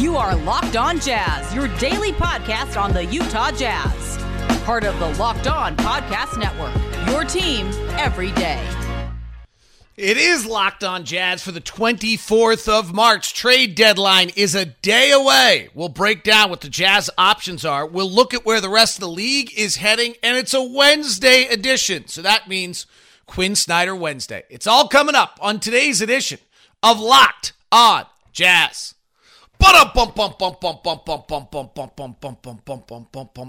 You are Locked On Jazz, your daily podcast on the Utah Jazz. Part of the Locked On Podcast Network, your team every day. It is Locked On Jazz for the 24th of March. Trade deadline is a day away. We'll break down what the Jazz options are. We'll look at where the rest of the league is heading, and it's a Wednesday edition. So that means Quin Snyder Wednesday. It's all coming up on today's edition of Locked On Jazz.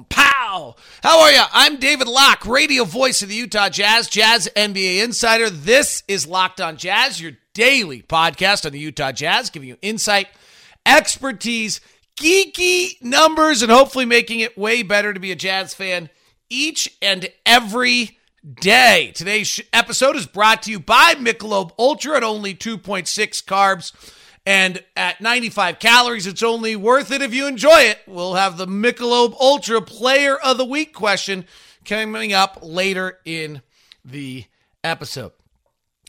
Pow! How are you? I'm David Locke, radio voice of the Utah Jazz, Jazz NBA insider. This is Locked On Jazz, your daily podcast on the Utah Jazz, giving you insight, expertise, geeky numbers, and hopefully making it way better to be a Jazz fan each and every day. Today's episode is brought to you by Michelob Ultra at only 2.6 carbs and at 95 calories, it's only worth it if you enjoy it. We'll have the Michelob Ultra Player of the Week question coming up later in the episode.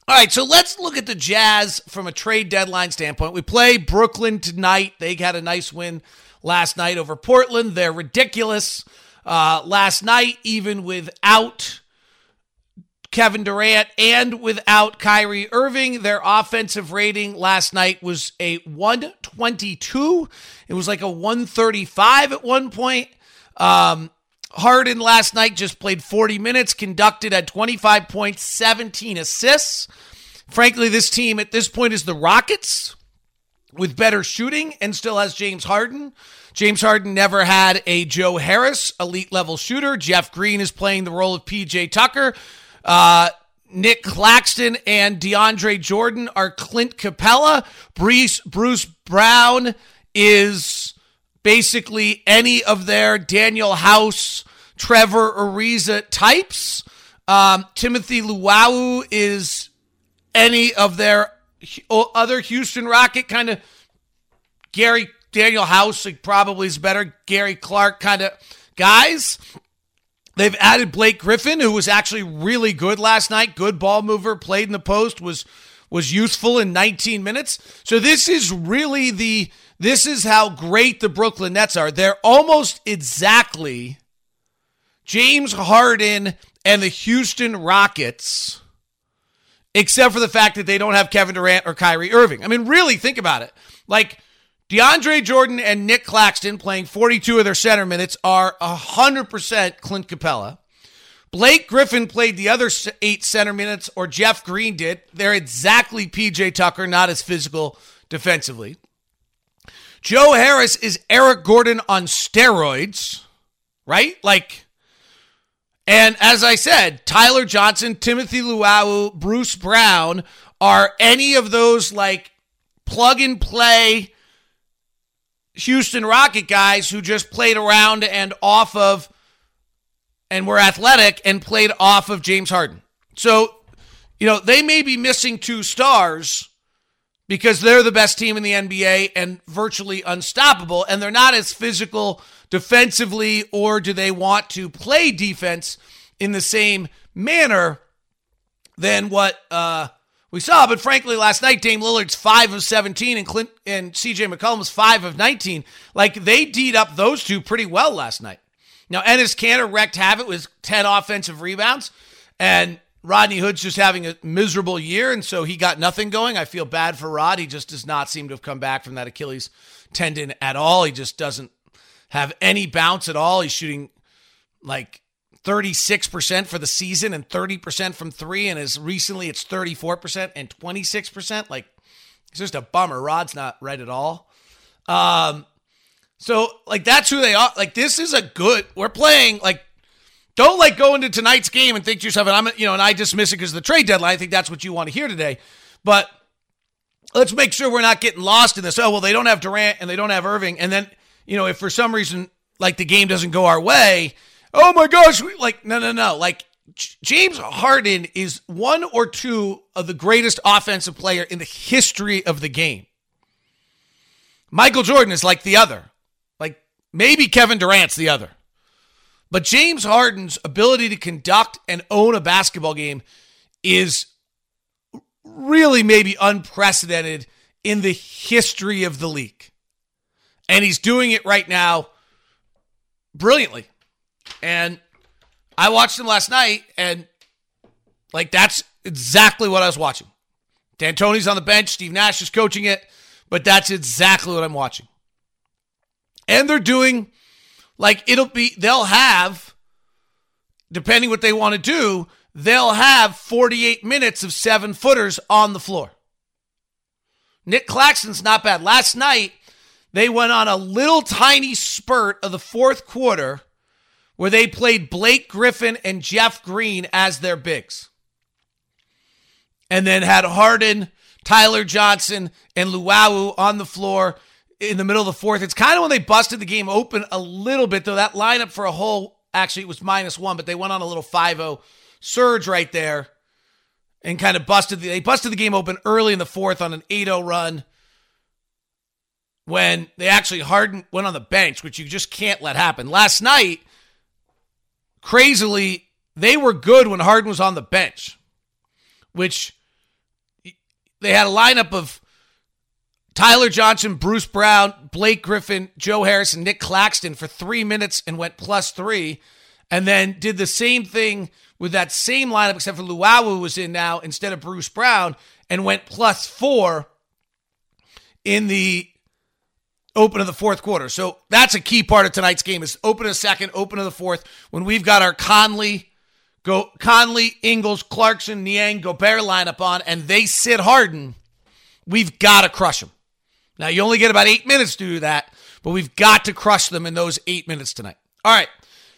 All right, so let's look at the Jazz from a trade deadline standpoint. We play Brooklyn tonight. They had a nice win last night over Portland. They're ridiculous. Uh, last night, even without Kevin Durant and without Kyrie Irving. Their offensive rating last night was a 122. It was like a 135 at one point. Um, Harden last night just played 40 minutes, conducted at 25 points, 17 assists. Frankly, this team at this point is the Rockets with better shooting and still has James Harden. James Harden never had a Joe Harris elite level shooter. Jeff Green is playing the role of PJ Tucker. Uh, Nick Claxton and DeAndre Jordan are Clint Capela. Bruce, Bruce Brown is basically any of their Danuel House, Trevor Ariza types. Um, Timothy Luwawu is any of their other Houston Rocket kind of Gary Danuel House like probably is better Gary Clark kind of guys. They've added Blake Griffin, who was actually really good last night. Good ball mover, played in the post, was was useful in 19 minutes. So this is really the this is how great the Brooklyn Nets are. They're almost exactly James Harden and the Houston Rockets, except for the fact that they don't have Kevin Durant or Kyrie Irving. I mean, really think about it. Like DeAndre Jordan and Nick Claxton playing 42 of their center minutes are 100% Clint Capela. Blake Griffin played the other eight center minutes, or Jeff Green did. They're exactly PJ Tucker, not as physical defensively. Joe Harris is Eric Gordon on steroids, right? Like, and as I said, Tyler Johnson, Timothy Luwawu, Bruce Brown are any of those like plug and play Houston Rocket guys who just played around and off of and were athletic and played off of James Harden. So, you know, they may be missing two stars because they're the best team in the NBA and virtually unstoppable, and they're not as physical defensively, or do they want to play defense in the same manner than what uh, we saw. But frankly, last night Dame Lillard's five of seventeen and Clint and CJ McCollum's five of nineteen. Like they deed up those two pretty well last night. Now Enes Kanter wrecked havoc with ten offensive rebounds, and Rodney Hood's just having a miserable year, and so he got nothing going. I feel bad for Rod. He just does not seem to have come back from that Achilles tendon at all. He just doesn't have any bounce at all. He's shooting like 36% for the season and 30% from three. And as recently, it's 34% and 26%. Like, it's just a bummer. Rod's not right at all. Um, so, like, that's who they are. Like, this is a good, we're playing, like, don't like go into tonight's game and think to yourself, and I'm, you know, and I dismiss it because the trade deadline. I think that's what you want to hear today. But let's make sure we're not getting lost in this. Oh, well, they don't have Durant and they don't have Irving. And then, you know, if for some reason, like, the game doesn't go our way, oh my gosh, like no, no, no, like James Harden is one or two of the greatest offensive player in the history of the game. Michael Jordan is like the other. Like maybe Kevin Durant's the other. But James Harden's ability to conduct and own a basketball game is really maybe unprecedented in the history of the league. And he's doing it right now brilliantly. And I watched him last night, and like that's exactly what I was watching. D'Antoni's on the bench, Steve Nash is coaching it, but that's exactly what I'm watching. And they're doing like it'll be they'll have depending what they want to do, they'll have 48 minutes of seven footers on the floor. Nick Claxton's not bad. Last night, they went on a little tiny spurt of the fourth quarter where they played Blake Griffin and Jeff Green as their bigs. And then had Harden, Tyler Johnson, and Luwawu on the floor in the middle of the fourth. It's kind of when they busted the game open a little bit, though. That lineup for a whole, actually, it was minus one, but they went on a little 5 0 surge right there and kind of busted the, they busted the game open early in the fourth on an 8-0 run when they actually Harden went on the bench, which you just can't let happen. Last night, crazily, they were good when Harden was on the bench, which they had a lineup of Tyler Johnson, Bruce Brown, Blake Griffin, Joe Harris, and Nick Claxton for three minutes and went plus three, and then did the same thing with that same lineup, except for Luwawu was in now instead of Bruce Brown, and went plus four in the open of the fourth quarter. So that's a key part of tonight's game is open of second, open of the fourth, when we've got our Conley, go Conley, Ingles, Clarkson, Niang, Gobert lineup on, and they sit Harden, we've got to crush them. Now you only get about eight minutes to do that, but we've got to crush them in those eight minutes tonight. All right.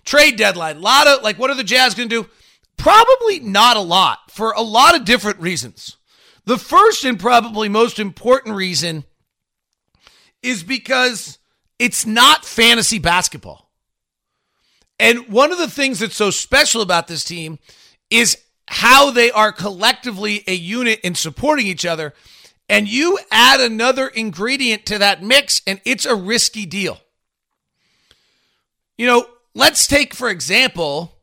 Trade deadline. A lot of like what are the Jazz gonna do? Probably not a lot for a lot of different reasons. The first and probably most important reason is because it's not fantasy basketball. And one of the things that's so special about this team is how they are collectively a unit in supporting each other. And you add another ingredient to that mix, and it's a risky deal. You know, let's take, for example,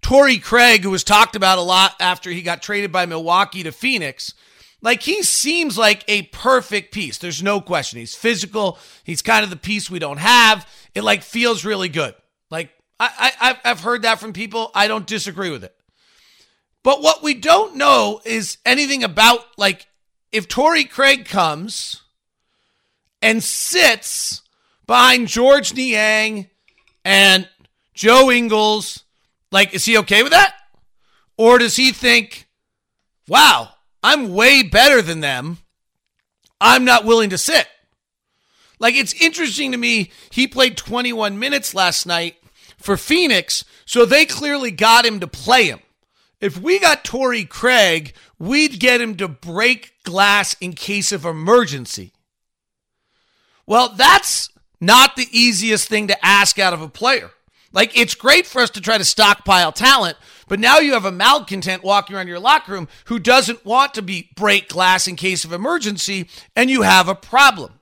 Torrey Craig, who was talked about a lot after he got traded by Milwaukee to Phoenix, like he seems like a perfect piece. There's no question. He's physical. He's kind of the piece we don't have. It like feels really good. Like I, I I've heard that from people. I don't disagree with it. But what we don't know is anything about like if Torrey Craig comes and sits behind George Niang and Joe Ingles like, is he okay with that? Or does he think, wow, I'm way better than them. I'm not willing to sit. Like, it's interesting to me. He played 21 minutes last night for Phoenix, so they clearly got him to play him. If we got Torrey Craig, we'd get him to break glass in case of emergency. Well, that's not the easiest thing to ask out of a player. Like, it's great for us to try to stockpile talent, but now you have a malcontent walking around your locker room who doesn't want to be break glass in case of emergency, and you have a problem.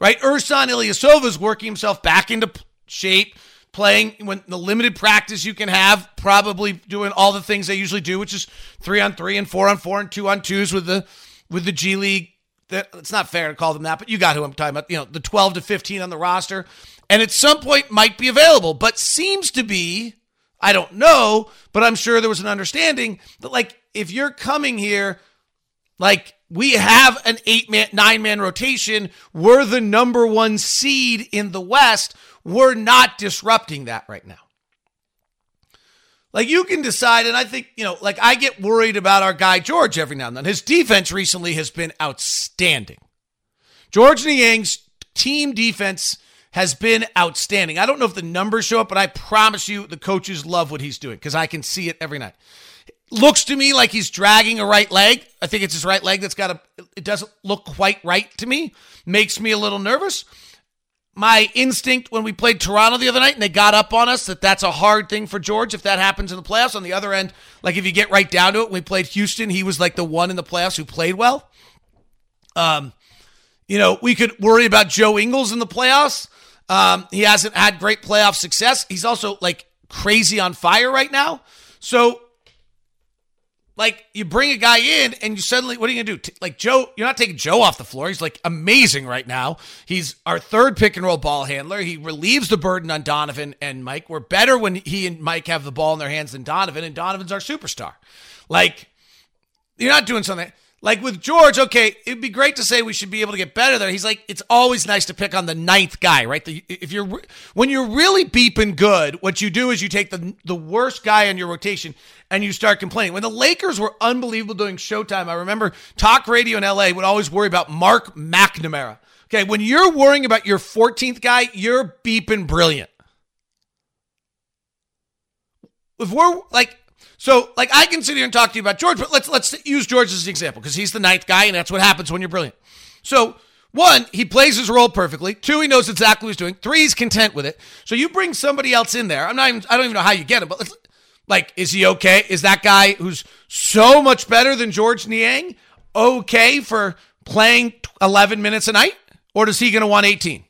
Right? Ersan Ilyasova is working himself back into shape, playing when the limited practice you can have, probably doing all the things they usually do, which is three on three and four on four and two on twos with the with the G League. That it's not fair to call them that, but you got who I'm talking about. You know, the 12 to 15 on the roster and at some point might be available, but seems to be, I don't know, but I'm sure there was an understanding that, like, if you're coming here, like, we have an eight man, nine man rotation. We're the number one seed in the West. We're not disrupting that right now. Like you can decide, and I think, you know, like I get worried about our guy George every now and then. His defense recently has been outstanding. George Niang's team defense has been outstanding. I don't know if the numbers show up, but I promise you the coaches love what he's doing because I can see it every night. Looks to me like he's dragging a right leg. I think it's his right leg that's got a, it doesn't look quite right to me. Makes me a little nervous. My instinct when we played Toronto the other night and they got up on us that that's a hard thing for George if that happens in the playoffs. On the other end, like if you get right down to it, when we played Houston, he was like the one in the playoffs who played well. Um, you know, we could worry about Joe Ingles in the playoffs. Um, he hasn't had great playoff success. He's also like crazy on fire right now. So like you bring a guy in and you suddenly what are you gonna do? Like Joe, you're not taking Joe off the floor. He's like amazing right now. He's our third pick and roll ball handler. He relieves the burden on Donovan and Mike. We're better when he and Mike have the ball in their hands than Donovan, and Donovan's our superstar. Like you're not doing something. Like with George, okay, it'd be great to say we should be able to get better there. He's like, it's always nice to pick on the ninth guy, right? The, if you're when you're really beeping good, what you do is you take the the worst guy in your rotation and you start complaining. When the Lakers were unbelievable doing Showtime, I remember talk radio in LA would always worry about Mark McNamara. Okay, when you're worrying about your 14th guy, you're beeping brilliant. If we're like so, like, I can sit here and talk to you about George, but let's let's use George as an example because he's the ninth guy, and that's what happens when you're brilliant. So, one, he plays his role perfectly. Two, he knows exactly what he's doing. Three, he's content with it. So you bring somebody else in there. I'm not even. I don't even know how you get him, but like, is he okay? Is that guy who's so much better than George Niang okay for playing 11 minutes a night, or does he going to want 18?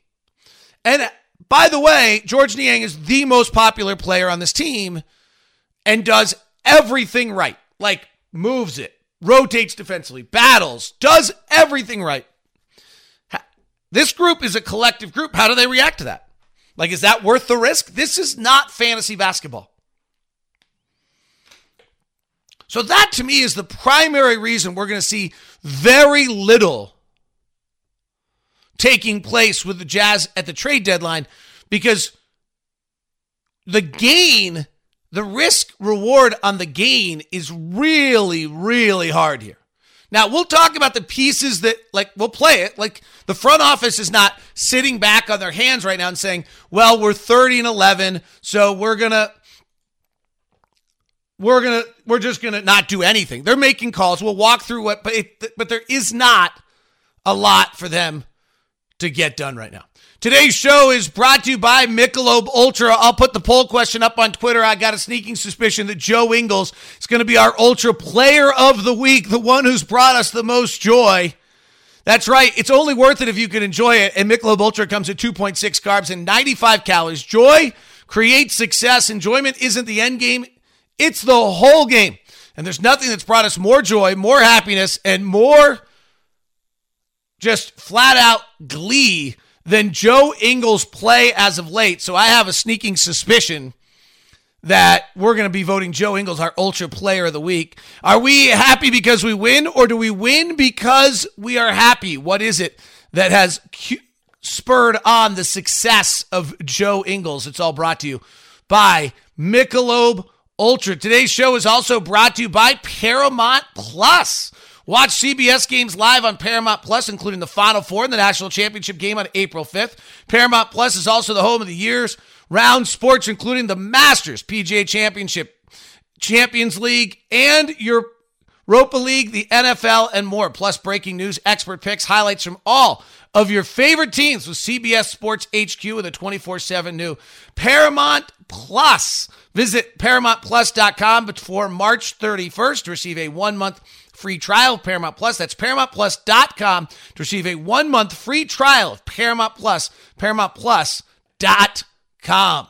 And uh, by the way, George Niang is the most popular player on this team and does everything right. Like moves it, rotates defensively, battles, does everything right. This group is a collective group. How do they react to that? Like, is that worth the risk? This is not fantasy basketball. So, that to me is the primary reason we're going to see very little taking place with the Jazz at the trade deadline because the gain the risk reward on the gain is really, really hard here. Now, we'll talk about the pieces that, like, we'll play it. Like, the front office is not sitting back on their hands right now and saying, well, we're 30 and 11, so we're going to. We're gonna, we're just gonna not do anything. They're making calls. We'll walk through what, but it, but there is not a lot for them to get done right now. Today's show is brought to you by Michelob Ultra. I'll put the poll question up on Twitter. I got a sneaking suspicion that Joe Ingles is going to be our Ultra Player of the Week, the one who's brought us the most joy. That's right. It's only worth it if you can enjoy it. And Michelob Ultra comes at 2.6 carbs and 95 calories. Joy creates success. Enjoyment isn't the end game, it's the whole game. And there's nothing that's brought us more joy, more happiness, and more just flat out glee than Joe Ingles' play as of late. So I have a sneaking suspicion that we're going to be voting Joe Ingles our Ultra Player of the Week. Are we happy because we win, or do we win because we are happy? What is it that has spurred on the success of Joe Ingles? It's all brought to you by Michelob Ultra. Today's show is also brought to you by Paramount Plus. Watch CBS games live on Paramount Plus, including the Final Four and the National Championship game on April 5th. Paramount Plus is also the home of the year's round sports, including the Masters, PGA Championship, Champions League, and your Europa League, the NFL, and more. Plus, breaking news, expert picks, highlights from all of your favorite teams with CBS Sports HQ with a 24 7 new Paramount Plus. Visit ParamountPlus.com before March 31st to receive a one month free trial of Paramount Plus. That's ParamountPlus.com to receive a one month free trial of Paramount Plus. ParamountPlus.com.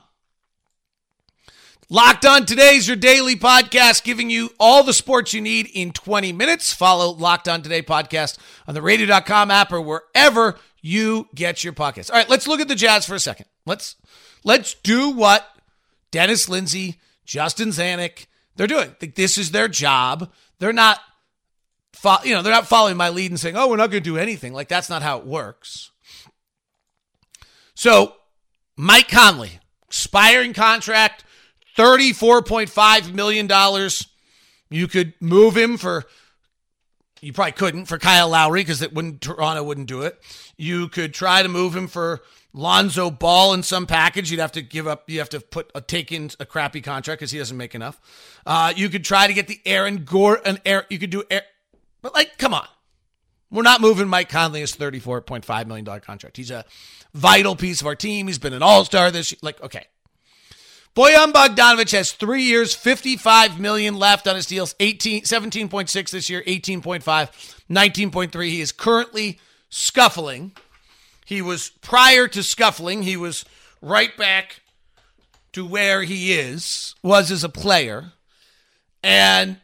Locked on today's your daily podcast, giving you all the sports you need in 20 minutes. Follow Locked On Today podcast on the radio.com app or wherever you get your podcasts. All right, let's look at the Jazz for a second. Let's let's do what Dennis Lindsey, Justin Zanik, they're doing. This is their job. They're not you know, they're not following my lead and saying, "Oh, we're not going to do anything." Like that's not how it works. So, Mike Conley, expiring contract, thirty-four point five million dollars. You could move him for. You probably couldn't for Kyle Lowry because it wouldn't Toronto wouldn't do it. You could try to move him for Lonzo Ball in some package. You'd have to give up. You have to put a take in a crappy contract because he doesn't make enough. Uh, you could try to get the Aaron Gore and Aaron. You could do but like, come on. We're not moving Mike Conley his $34.5 million contract. He's a vital piece of our team. He's been an all-star this year. Like, okay. Bojan Bogdanovic has three years, 55 million left on his deals, 18, 17.6 this year, 18.5, 19.3. He is currently scuffling. He was prior to scuffling, he was right back to where he is, was as a player. And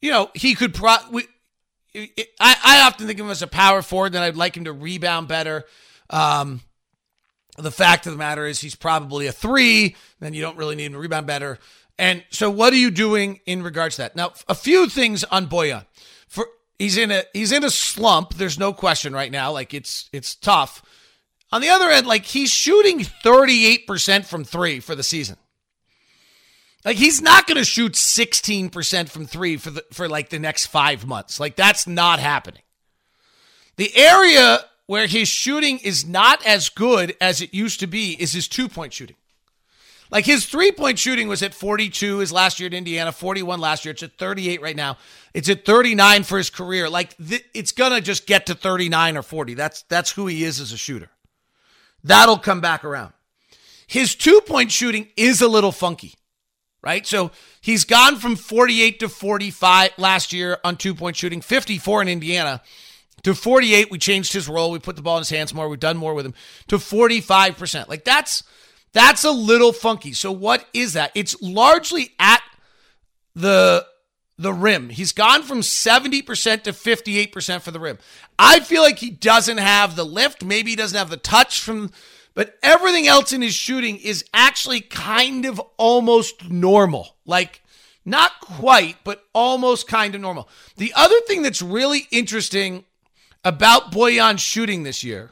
you know, he could pro. We, I, I often think of him as a power forward, and I'd like him to rebound better. Um, the fact of the matter is, he's probably a three. Then you don't really need him to rebound better. And so, what are you doing in regards to that? Now, a few things on Bojan. For he's in a he's in a slump. There's no question right now. Like it's it's tough. On the other end, like he's shooting 38% from three for the season. Like he's not going to shoot 16% from 3 for the for like the next 5 months. Like that's not happening. The area where his shooting is not as good as it used to be is his two-point shooting. Like his three-point shooting was at 42 his last year at Indiana, 41 last year. It's at 38 right now. It's at 39 for his career. Like th- it's going to just get to 39 or 40. That's that's who he is as a shooter. That'll come back around. His two-point shooting is a little funky right? So he's gone from 48 to 45 last year on two point shooting, 54 in Indiana. To 48, we changed his role. We put the ball in his hands more. We've done more with him. To 45%. Like that's that's a little funky. So what is that? It's largely at the the rim. He's gone from 70% to 58% for the rim. I feel like he doesn't have the lift. Maybe he doesn't have the touch from but everything else in his shooting is actually kind of almost normal. Like, not quite, but almost kind of normal. The other thing that's really interesting about Bojan's shooting this year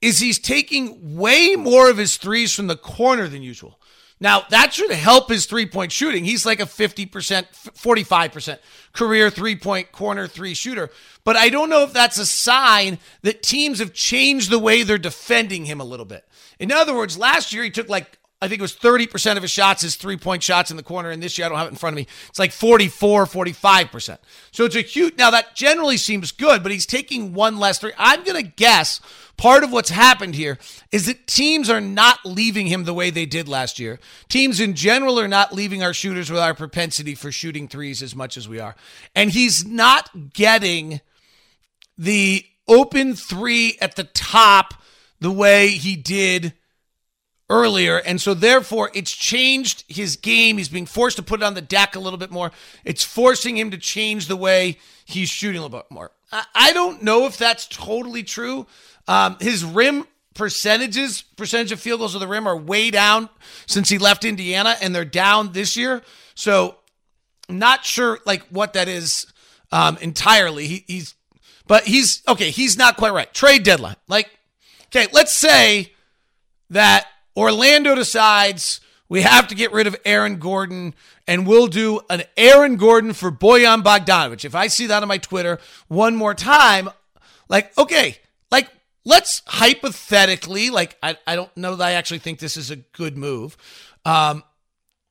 is he's taking way more of his threes from the corner than usual. Now, that should help his three point shooting. He's like a 50%, 45% career three point corner three shooter. But I don't know if that's a sign that teams have changed the way they're defending him a little bit. In other words, last year he took like I think it was 30% of his shots, his three point shots in the corner. And this year, I don't have it in front of me. It's like 44, 45%. So it's a huge, now that generally seems good, but he's taking one less three. I'm going to guess part of what's happened here is that teams are not leaving him the way they did last year. Teams in general are not leaving our shooters with our propensity for shooting threes as much as we are. And he's not getting the open three at the top the way he did earlier. And so, therefore, it's changed his game. He's being forced to put it on the deck a little bit more. It's forcing him to change the way he's shooting a little bit more. I don't know if that's totally true. Um, his rim percentages, percentage of field goals of the rim are way down since he left Indiana, and they're down this year. So, not sure like what that is um, entirely. He, he's, but he's okay. He's not quite right. Trade deadline. Like, okay, let's say that Orlando decides we have to get rid of Aaron Gordon and we'll do an Aaron Gordon for Bojan Bogdanovic. If I see that on my Twitter one more time, like, okay, like, let's hypothetically, like, I, I don't know that I actually think this is a good move. Um,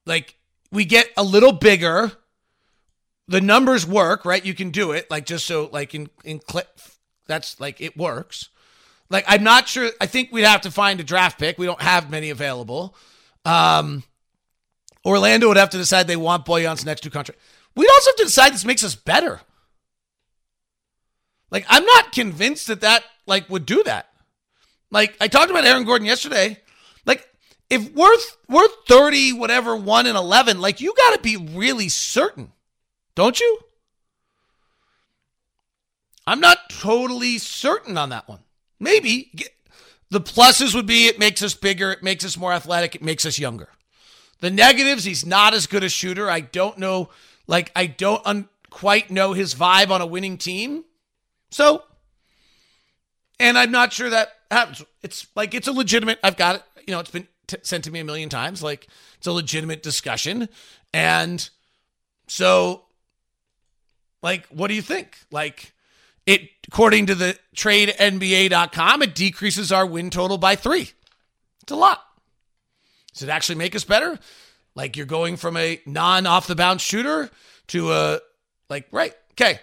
like, we get a little bigger. The numbers work, right? You can do it, like, just so, like, in, in, clip, that's like, it works. Like, I'm not sure. I think we'd have to find a draft pick. We don't have many available. Um, Orlando would have to decide they want Bojan's next two contract. We'd also have to decide this makes us better. Like, I'm not convinced that that like would do that. Like, I talked about Aaron Gordon yesterday. Like, if we're we're 30, whatever, one and 11, like you got to be really certain, don't you? I'm not totally certain on that one. Maybe. The pluses would be it makes us bigger, it makes us more athletic, it makes us younger. The negatives, he's not as good a shooter. I don't know, like, I don't un- quite know his vibe on a winning team. So, and I'm not sure that happens. It's like, it's a legitimate, I've got it, you know, it's been t- sent to me a million times. Like, it's a legitimate discussion. And so, like, what do you think? Like, it, according to the trade tradenba.com, it decreases our win total by three. It's a lot. Does it actually make us better? Like you're going from a non off the bounce shooter to a like right. Okay.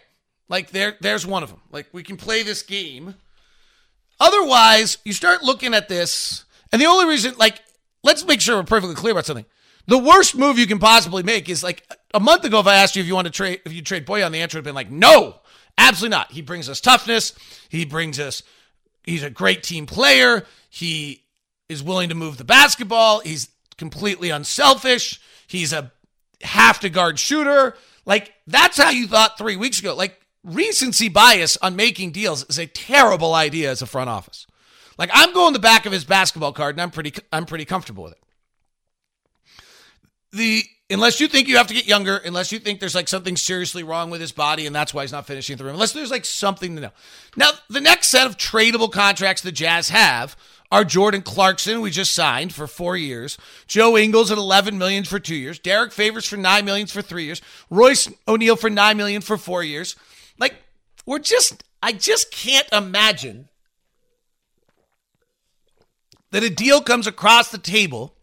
Like there there's one of them. Like we can play this game. Otherwise, you start looking at this and the only reason like let's make sure we're perfectly clear about something. The worst move you can possibly make is like a month ago if I asked you if you want to trade if you trade on the answer would have been like no. Absolutely not. He brings us toughness. He brings us, he's a great team player. He is willing to move the basketball. He's completely unselfish. He's a have to guard shooter. Like, that's how you thought three weeks ago. Like, recency bias on making deals is a terrible idea as a front office. Like, I'm going the back of his basketball card, and I'm pretty, I'm pretty comfortable with it. The unless you think you have to get younger, unless you think there's like something seriously wrong with his body and that's why he's not finishing the room, unless there's like something to know. Now, the next set of tradable contracts the Jazz have are Jordan Clarkson, we just signed for four years, Joe Ingles at 11 million for two years, Derrick Favors for nine million for three years, Royce O'Neal for nine million for four years. Like, we're just, I just can't imagine that a deal comes across the table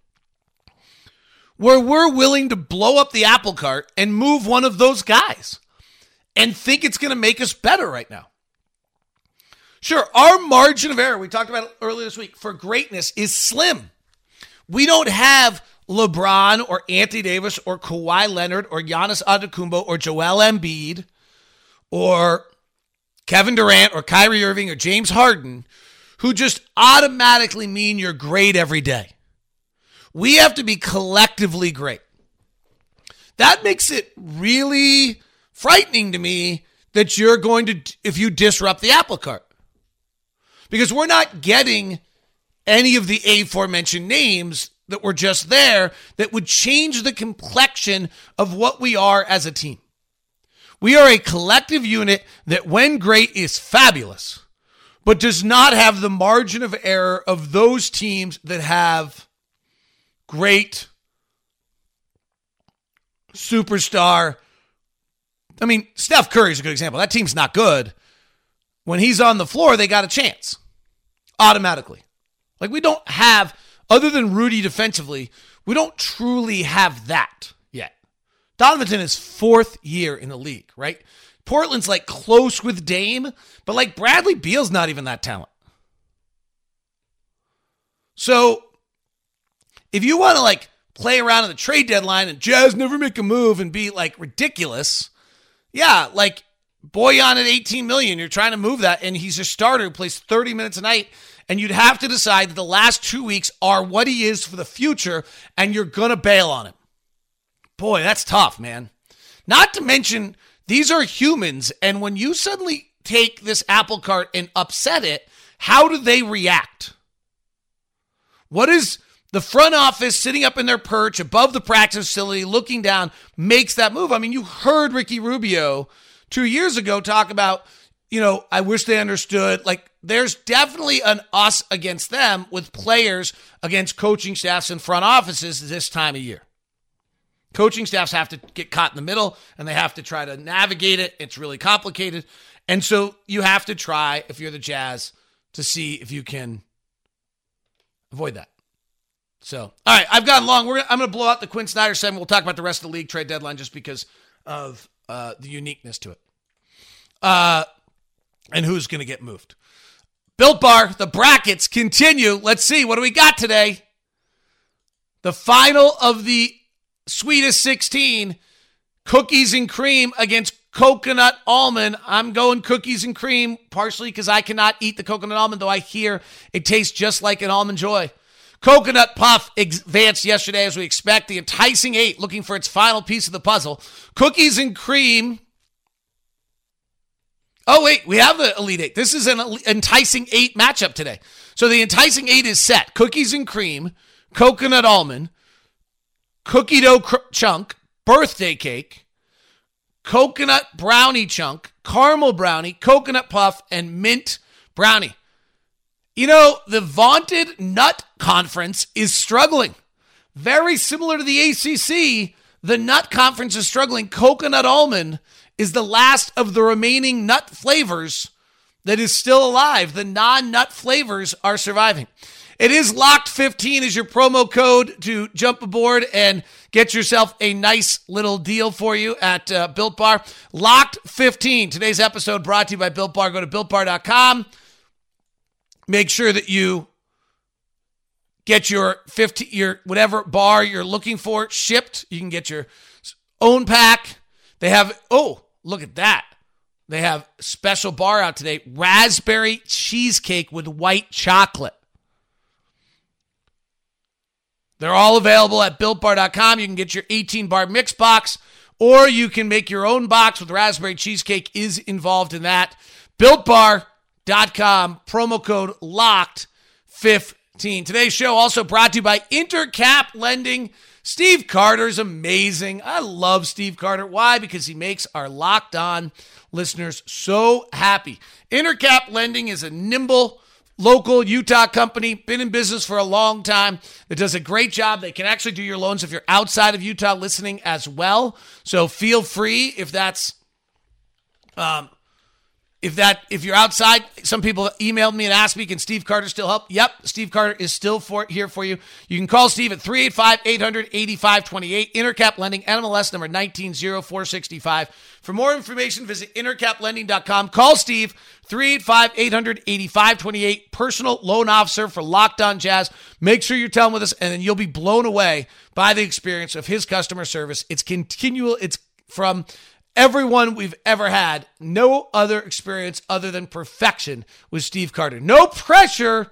where we're willing to blow up the apple cart and move one of those guys and think it's going to make us better right now. Sure, our margin of error, we talked about earlier this week, for greatness is slim. We don't have LeBron or Anthony Davis or Kawhi Leonard or Giannis Antetokounmpo or Joel Embiid or Kevin Durant or Kyrie Irving or James Harden who just automatically mean you're great every day. We have to be collectively great. That makes it really frightening to me that you're going to, if you disrupt the apple cart. Because we're not getting any of the aforementioned names that were just there that would change the complexion of what we are as a team. We are a collective unit that, when great, is fabulous, but does not have the margin of error of those teams that have great superstar. I mean, Steph Curry's a good example. That team's not good. When he's on the floor, they got a chance automatically. Like, we don't have, other than Rudy defensively, we don't truly have that yet. Donovan is fourth year in the league, right? Portland's like close with Dame, but like Bradley Beal's not even that talent. So if you want to like play around in the trade deadline and Jazz never make a move and be like ridiculous, yeah, like Bojan at 18 million, you're trying to move that, and he's a starter who plays 30 minutes a night. And you'd have to decide that the last two weeks are what he is for the future, and you're gonna bail on him. Boy, that's tough, man. Not to mention, these are humans, and when you suddenly take this apple cart and upset it, how do they react? What is the front office sitting up in their perch above the practice facility looking down makes that move. I mean, you heard Ricky Rubio two years ago talk about, you know, I wish they understood. Like, there's definitely an us against them with players against coaching staffs and front offices this time of year. Coaching staffs have to get caught in the middle and they have to try to navigate it. It's really complicated. And so you have to try, if you're the Jazz, to see if you can avoid that. So, all right, I've gone long. I'm going to blow out the Quin Snyder segment. We'll talk about the rest of the league trade deadline just because of uh, the uniqueness to it. Uh, and who's going to get moved. Built Bar, the brackets continue. Let's see. What do we got today? The final of the sweetest 16 cookies and cream against coconut almond. I'm going cookies and cream, partially because I cannot eat the coconut almond, though I hear it tastes just like an almond joy. Coconut Puff advanced yesterday as we expect. The enticing eight looking for its final piece of the puzzle. Cookies and cream. Oh, wait, we have the Elite Eight. This is an enticing eight matchup today. So the enticing eight is set cookies and cream, coconut almond, cookie dough cr- chunk, birthday cake, coconut brownie chunk, caramel brownie, coconut puff, and mint brownie. You know, the vaunted nut conference is struggling. Very similar to the ACC, the nut conference is struggling. Coconut almond is the last of the remaining nut flavors that is still alive. The non nut flavors are surviving. It is locked 15 as your promo code to jump aboard and get yourself a nice little deal for you at uh, Built Bar. Locked 15. Today's episode brought to you by Built Bar. Go to builtbar.com make sure that you get your 50 your whatever bar you're looking for shipped. You can get your own pack. They have oh look at that. They have special bar out today. Raspberry cheesecake with white chocolate. They're all available at builtbar.com you can get your 18 bar mix box or you can make your own box with raspberry cheesecake is involved in that. BuiltBar.com, promo code LOCKED15. Today's show also brought to you by Intercap Lending. Steve Carter's amazing. I love Steve Carter. Why? Because he makes our locked on listeners so happy. Intercap Lending is a nimble, local Utah company, been in business for a long time, that does a great job. They can actually do your loans if you're outside of Utah listening as well. So feel free if that's um, if that if you're outside, some people emailed me and asked me, can Steve Carter still help? Yep, Steve Carter is still for here for you. You can call Steve at 385-800-8528, Intercap Lending, NMLS number 190465. For more information, visit intercaplending.com. Call Steve 385-800-8528, personal loan officer for Locked On Jazz. Make sure you're telling with us, and then you'll be blown away by the experience of his customer service. It's continual, it's from everyone we've ever had. No other experience other than perfection with Steve Carter. No pressure.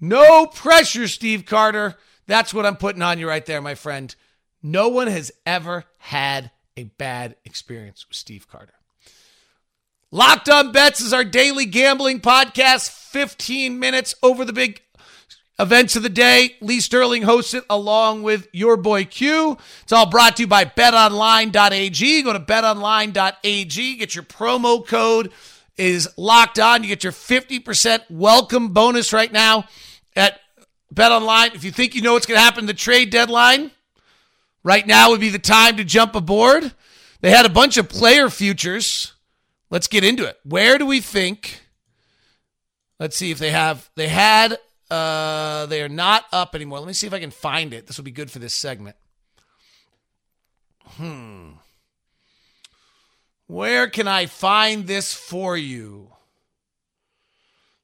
No pressure, Steve Carter. That's what I'm putting on you right there, my friend. No one has ever had a bad experience with Steve Carter. Locked on Bets is our daily gambling podcast, 15 minutes over the big Events of the day, Lee Sterling hosts it along with your boy Q. It's all brought to you by betonline.ag. Go to betonline.ag, get your promo code is locked on. You get your 50% welcome bonus right now at betonline. If you think you know what's going to happen the trade deadline, right now would be the time to jump aboard. They had a bunch of player futures. Let's get into it. Where do we think? Let's see if they have. They had uh, they are not up anymore. Let me see if I can find it. This will be good for this segment. Hmm. Where can I find this for you?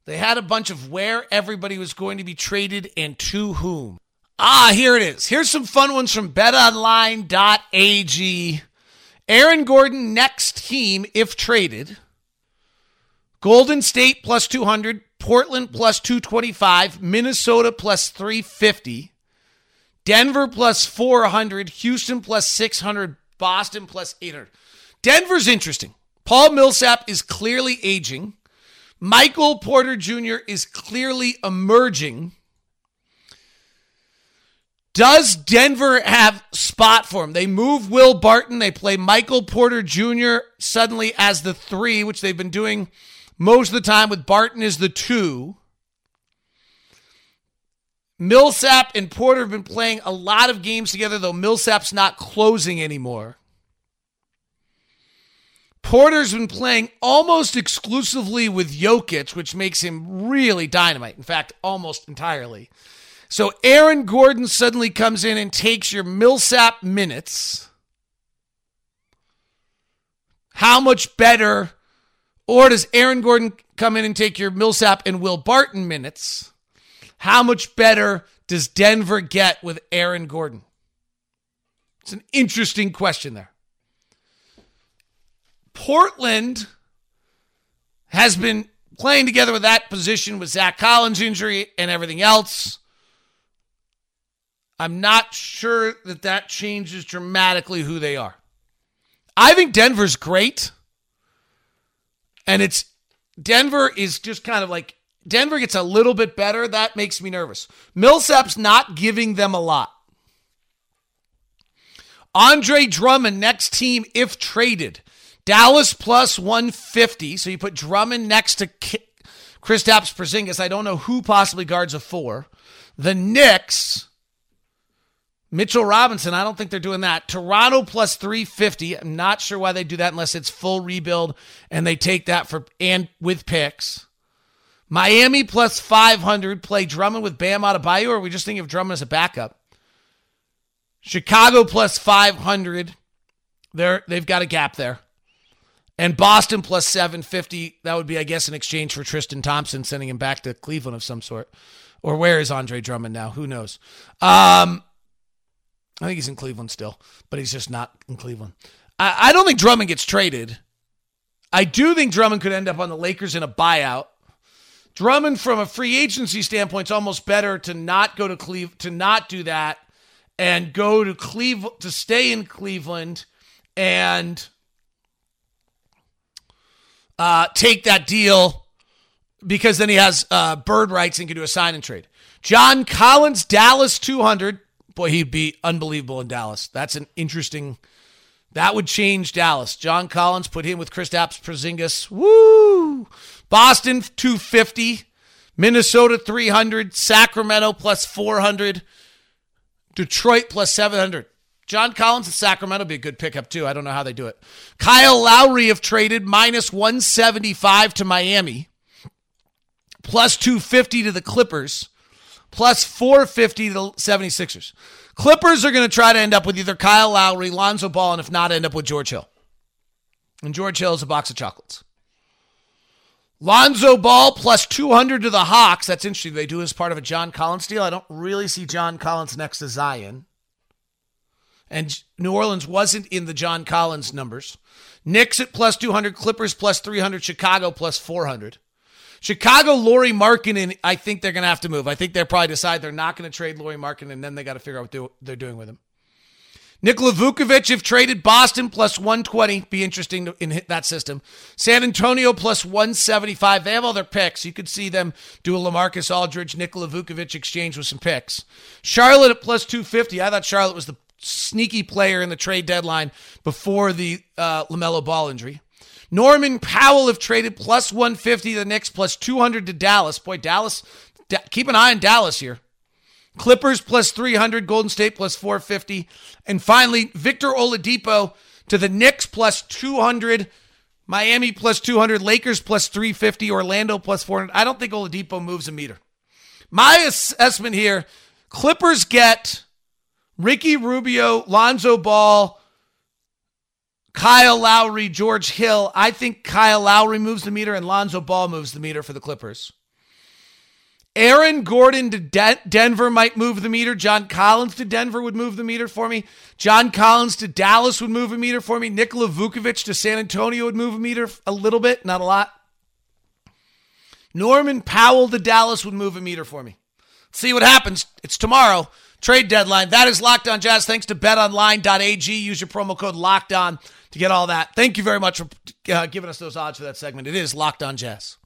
They had a bunch of where everybody was going to be traded and to whom. Ah, here it is. Here's some fun ones from betonline.ag. Aaron Gordon next team if traded. Golden State plus 200, Portland plus 225, Minnesota plus 350, Denver plus 400, Houston plus 600, Boston plus 800. Denver's interesting. Paul Millsap is clearly aging. Michael Porter Jr. is clearly emerging. Does Denver have spot for him? They move Will Barton. They play Michael Porter Jr. suddenly as the three, which they've been doing most of the time with Barton is the two. Millsap and Porter have been playing a lot of games together, though Millsap's not closing anymore. Porter's been playing almost exclusively with Jokic, which makes him really dynamite. In fact, almost entirely. So Aaron Gordon suddenly comes in and takes your Millsap minutes. How much better or does Aaron Gordon come in and take your Millsap and Will Barton minutes? How much better does Denver get with Aaron Gordon? It's an interesting question there. Portland has been playing together with that position with Zach Collins' injury and everything else. I'm not sure that that changes dramatically who they are. I think Denver's great. And it's Denver is just kind of like Denver gets a little bit better. That makes me nervous. Millsap's not giving them a lot. Andre Drummond, next team if traded. Dallas plus 150. So you put Drummond next to Kristaps Porzingis. I don't know who possibly guards a four. The Knicks Mitchell Robinson, I don't think they're doing that. Toronto plus 350. I'm not sure why they do that unless it's full rebuild and they take that for and with picks. Miami plus 500. Play Drummond with Bam out Adebayo, or are we just thinking of Drummond as a backup? Chicago plus 500. They're, they've got a gap there. And Boston plus 750. That would be, I guess, an exchange for Tristan Thompson, sending him back to Cleveland of some sort. Or where is Andre Drummond now? Who knows? Um, I think he's in Cleveland still, but he's just not in Cleveland. I, I don't think Drummond gets traded. I do think Drummond could end up on the Lakers in a buyout. Drummond, from a free agency standpoint, is almost better to not go to Cleveland, to not do that, and go to Cleveland to stay in Cleveland and uh, take that deal because then he has uh, bird rights and can do a sign and trade. John Collins, Dallas 200. Boy, he'd be unbelievable in Dallas. That's an interesting. That would change Dallas. John Collins put him with Kristaps Porzingis. Woo! Boston 250. Minnesota 300. Sacramento plus 400. Detroit plus 700. John Collins in Sacramento would be a good pickup too. I don't know how they do it. Kyle Lowry have traded minus 175 to Miami, plus 250 to the Clippers, plus 450 to the 76ers. Clippers are going to try to end up with either Kyle Lowry, Lonzo Ball, and if not, end up with George Hill. And George Hill is a box of chocolates. Lonzo Ball plus 200 to the Hawks. That's interesting. They do as part of a John Collins deal. I don't really see John Collins next to Zion. And New Orleans wasn't in the John Collins numbers. Knicks at plus 200, Clippers plus 300, Chicago plus 400. Chicago, Lauri Markkanen, I think they're going to have to move. I think they'll probably decide they're not going to trade Lauri Markkanen, and then they got to figure out what they're doing with him. Nikola Vucevic, if traded, Boston plus 120. Be interesting in that system. San Antonio plus 175. They have all their picks. You could see them do a Lamarcus Aldridge, Nikola Vucevic exchange with some picks. Charlotte at plus 250. I thought Charlotte was the sneaky player in the trade deadline before the uh, LaMelo Ball injury. Norman Powell, have traded, plus 150 to the Knicks, plus 200 to Dallas. Boy, Dallas, keep an eye on Dallas here. Clippers plus 300, Golden State plus 450. And finally, Victor Oladipo to the Knicks plus 200, Miami plus 200, Lakers plus 350, Orlando plus 400. I don't think Oladipo moves a meter. My assessment here Clippers get Ricky Rubio, Lonzo Ball, Kyle Lowry, George Hill. I think Kyle Lowry moves the meter and Lonzo Ball moves the meter for the Clippers. Aaron Gordon to De- Denver might move the meter. John Collins to Denver would move the meter for me. John Collins to Dallas would move a meter for me. Nikola Vucevic to San Antonio would move a meter a little bit, not a lot. Norman Powell to Dallas would move a meter for me. See what happens. It's tomorrow. Trade deadline. That is Locked On Jazz. Thanks to betonline.ag. Use your promo code Locked On to get all that. Thank you very much for uh, giving us those odds for that segment. It is Locked On Jazz.